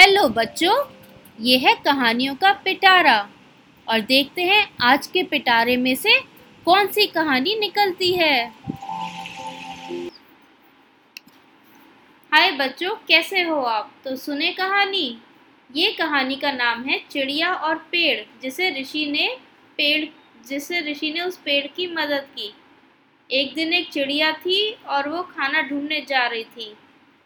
Hello बच्चों, ये है कहानियों का पिटारा। और देखते हैं आज के पिटारे में से कौन सी कहानी निकलती है। हाय बच्चों, कैसे हो आप? तो सुने कहानी? ये कहानी का नाम है चिड़िया और पेड़, जिसे ऋषि ने पेड़, जिसे ऋषि ने उस पेड़ की मदद की। एक दिन एक चिड़िया थी और वो खाना ढूँढने जा रही थी।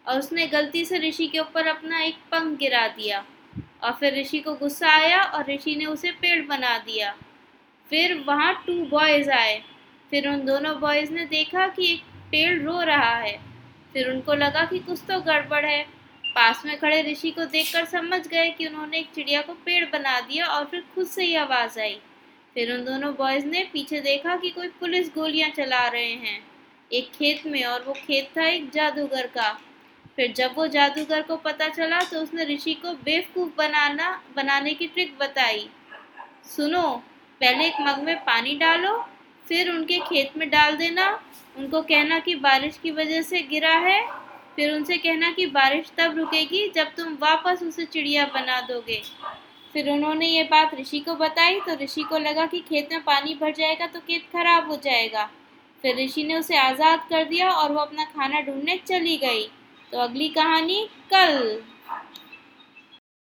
और उसने गलती से ऋषि के ऊपर अपना एक पंख गिरा दिया। और फिर ऋषि को गुस्सा आया और ऋषि ने उसे पेड़ बना दिया। फिर वहाँ टू बॉयज़ आए। फिर उन दोनों बॉयज़ ने देखा कि एक पेड़ रो रहा है। फिर उनको लगा कि कुछ तो गड़बड़ है। पास में खड़े ऋषि को देखकर समझ गए कि उन्होंने एक चिड़िया को पेड़ बना दिया और फिर खुद से ही आवाज़ आई। फिर उन दोनों बॉयज़ ने पीछे देखा कि कोई पुलिस गोलियाँ चला रहे हैं। एक खेत में और वो खेत था एक जादूगर का। फिर जब वो जादूगर को पता चला तो उसने ऋषि को बेवकूफ़ बनाना, बनाने की ट्रिक बताई। सुनो, पहले एक मग में पानी डालो, फिर उनके खेत में डाल देना। उनको कहना कि बारिश की वजह से गिरा है, फिर उनसे कहना कि बारिश तब रुकेगी जब तुम वापस उसे चिड़िया बना दोगे। फिर उन्होंने ये बात ऋषि को बताई तो ऋषि को लगा कि खेत में पानी भर जाएगा तो खेत खराब हो जाएगा। फिर ऋषि ने उसे आज़ाद कर दिया और वो अपना खाना ढूँढने चली गई। तो अगली कहानी कल।